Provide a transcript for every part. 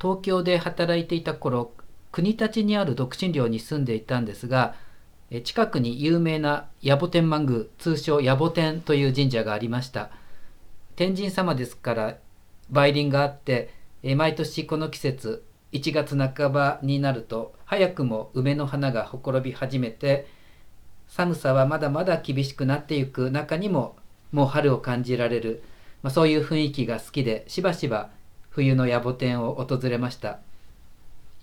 東京で働いていた頃国立にある独身寮に住んでいたんですが近くに有名な野暮天満宮通称野暮天という神社がありました。天神様ですから梅林があって毎年この季節1月半ばになると早くも梅の花がほころび始めて寒さはまだまだ厳しくなっていく中にももう春を感じられる、まあ、そういう雰囲気が好きでしばしば冬の野暮天を訪れました。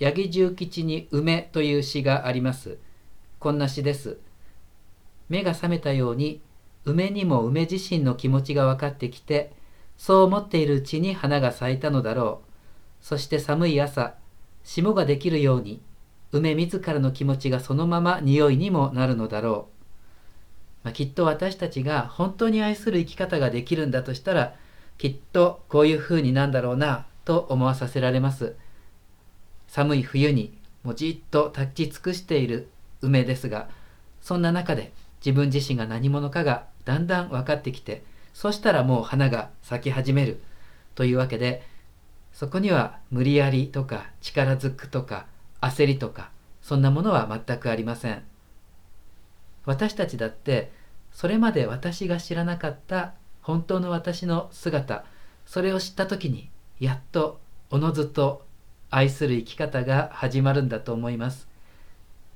八木重吉に梅という詩があります。こんな詩です。目が覚めたように梅にも梅自身の気持ちが分かってきてそう思っているうちに花が咲いたのだろう。そして寒い朝霜ができるように梅自らの気持ちがそのまま匂いにもなるのだろう、まあ、きっと私たちが本当に愛する生き方ができるんだとしたらきっとこういうふうになんだろうなと思わさせられます。寒い冬にもじっと立ち尽くしている梅ですがそんな中で自分自身が何者かがだんだん分かってきてそしたらもう花が咲き始めるというわけでそこには無理やりとか力ずくとか焦りとかそんなものは全くありません。私たちだってそれまで私が知らなかった本当の私の姿それを知った時にやっとおのずと愛する生き方が始まるんだと思います。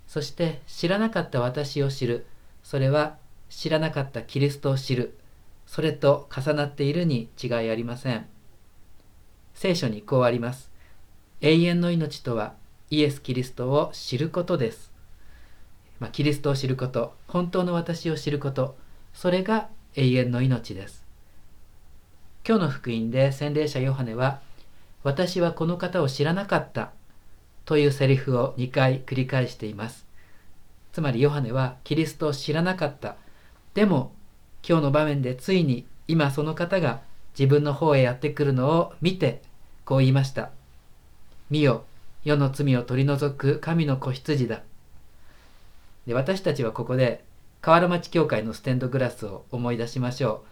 そして知らなかった私を知る。それは知らなかったキリストを知る。それと重なっているに違いありません。聖書にこうあります。永遠の命とはイエス・キリストを知ることです、まあ、キリストを知ること本当の私を知ることそれが永遠の命です。今日の福音で洗礼者ヨハネは私はこの方を知らなかったというセリフを2回繰り返しています。つまりヨハネはキリストを知らなかった。でも今日の場面でついに今その方が自分の方へやってくるのを見てこう言いました。見よ世の罪を取り除く神の子羊だ。で私たちはここで河原町教会のステンドグラスを思い出しましょ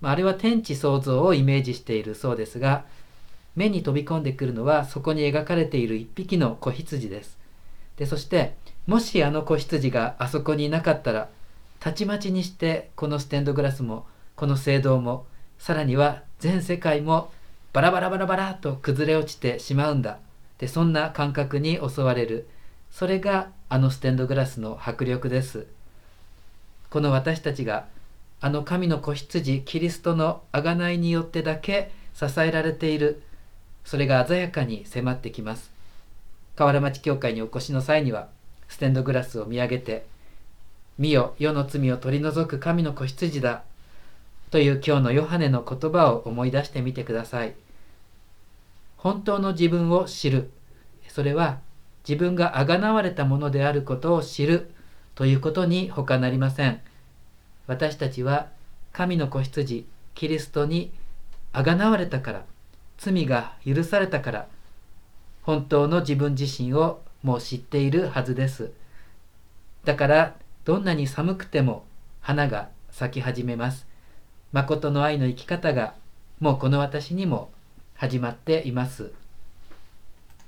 う。まあれは天地創造をイメージしているそうですが、目に飛び込んでくるのはそこに描かれている一匹の子羊です。でそして、もしあの子羊があそこにいなかったら、たちまちにしてこのステンドグラスも、この聖堂も、さらには全世界もバラバラバラバラと崩れ落ちてしまうんだ。でそんな感覚に襲われる。それがあのステンドグラスの迫力です。この私たちがあの神の子羊キリストの贖いによってだけ支えられている。それが鮮やかに迫ってきます。河原町教会にお越しの際にはステンドグラスを見上げて「見よ世の罪を取り除く神の子羊だ」という今日のヨハネの言葉を思い出してみてください。本当の自分を知る。それは自分があがなわれたものであることを知る。ということに他なりません。私たちは神の子羊キリストにあがなわれたから罪が許されたから本当の自分自身をもう知っているはずです。だからどんなに寒くても花が咲き始めます。誠の愛の生き方がもうこの私にも始まっています。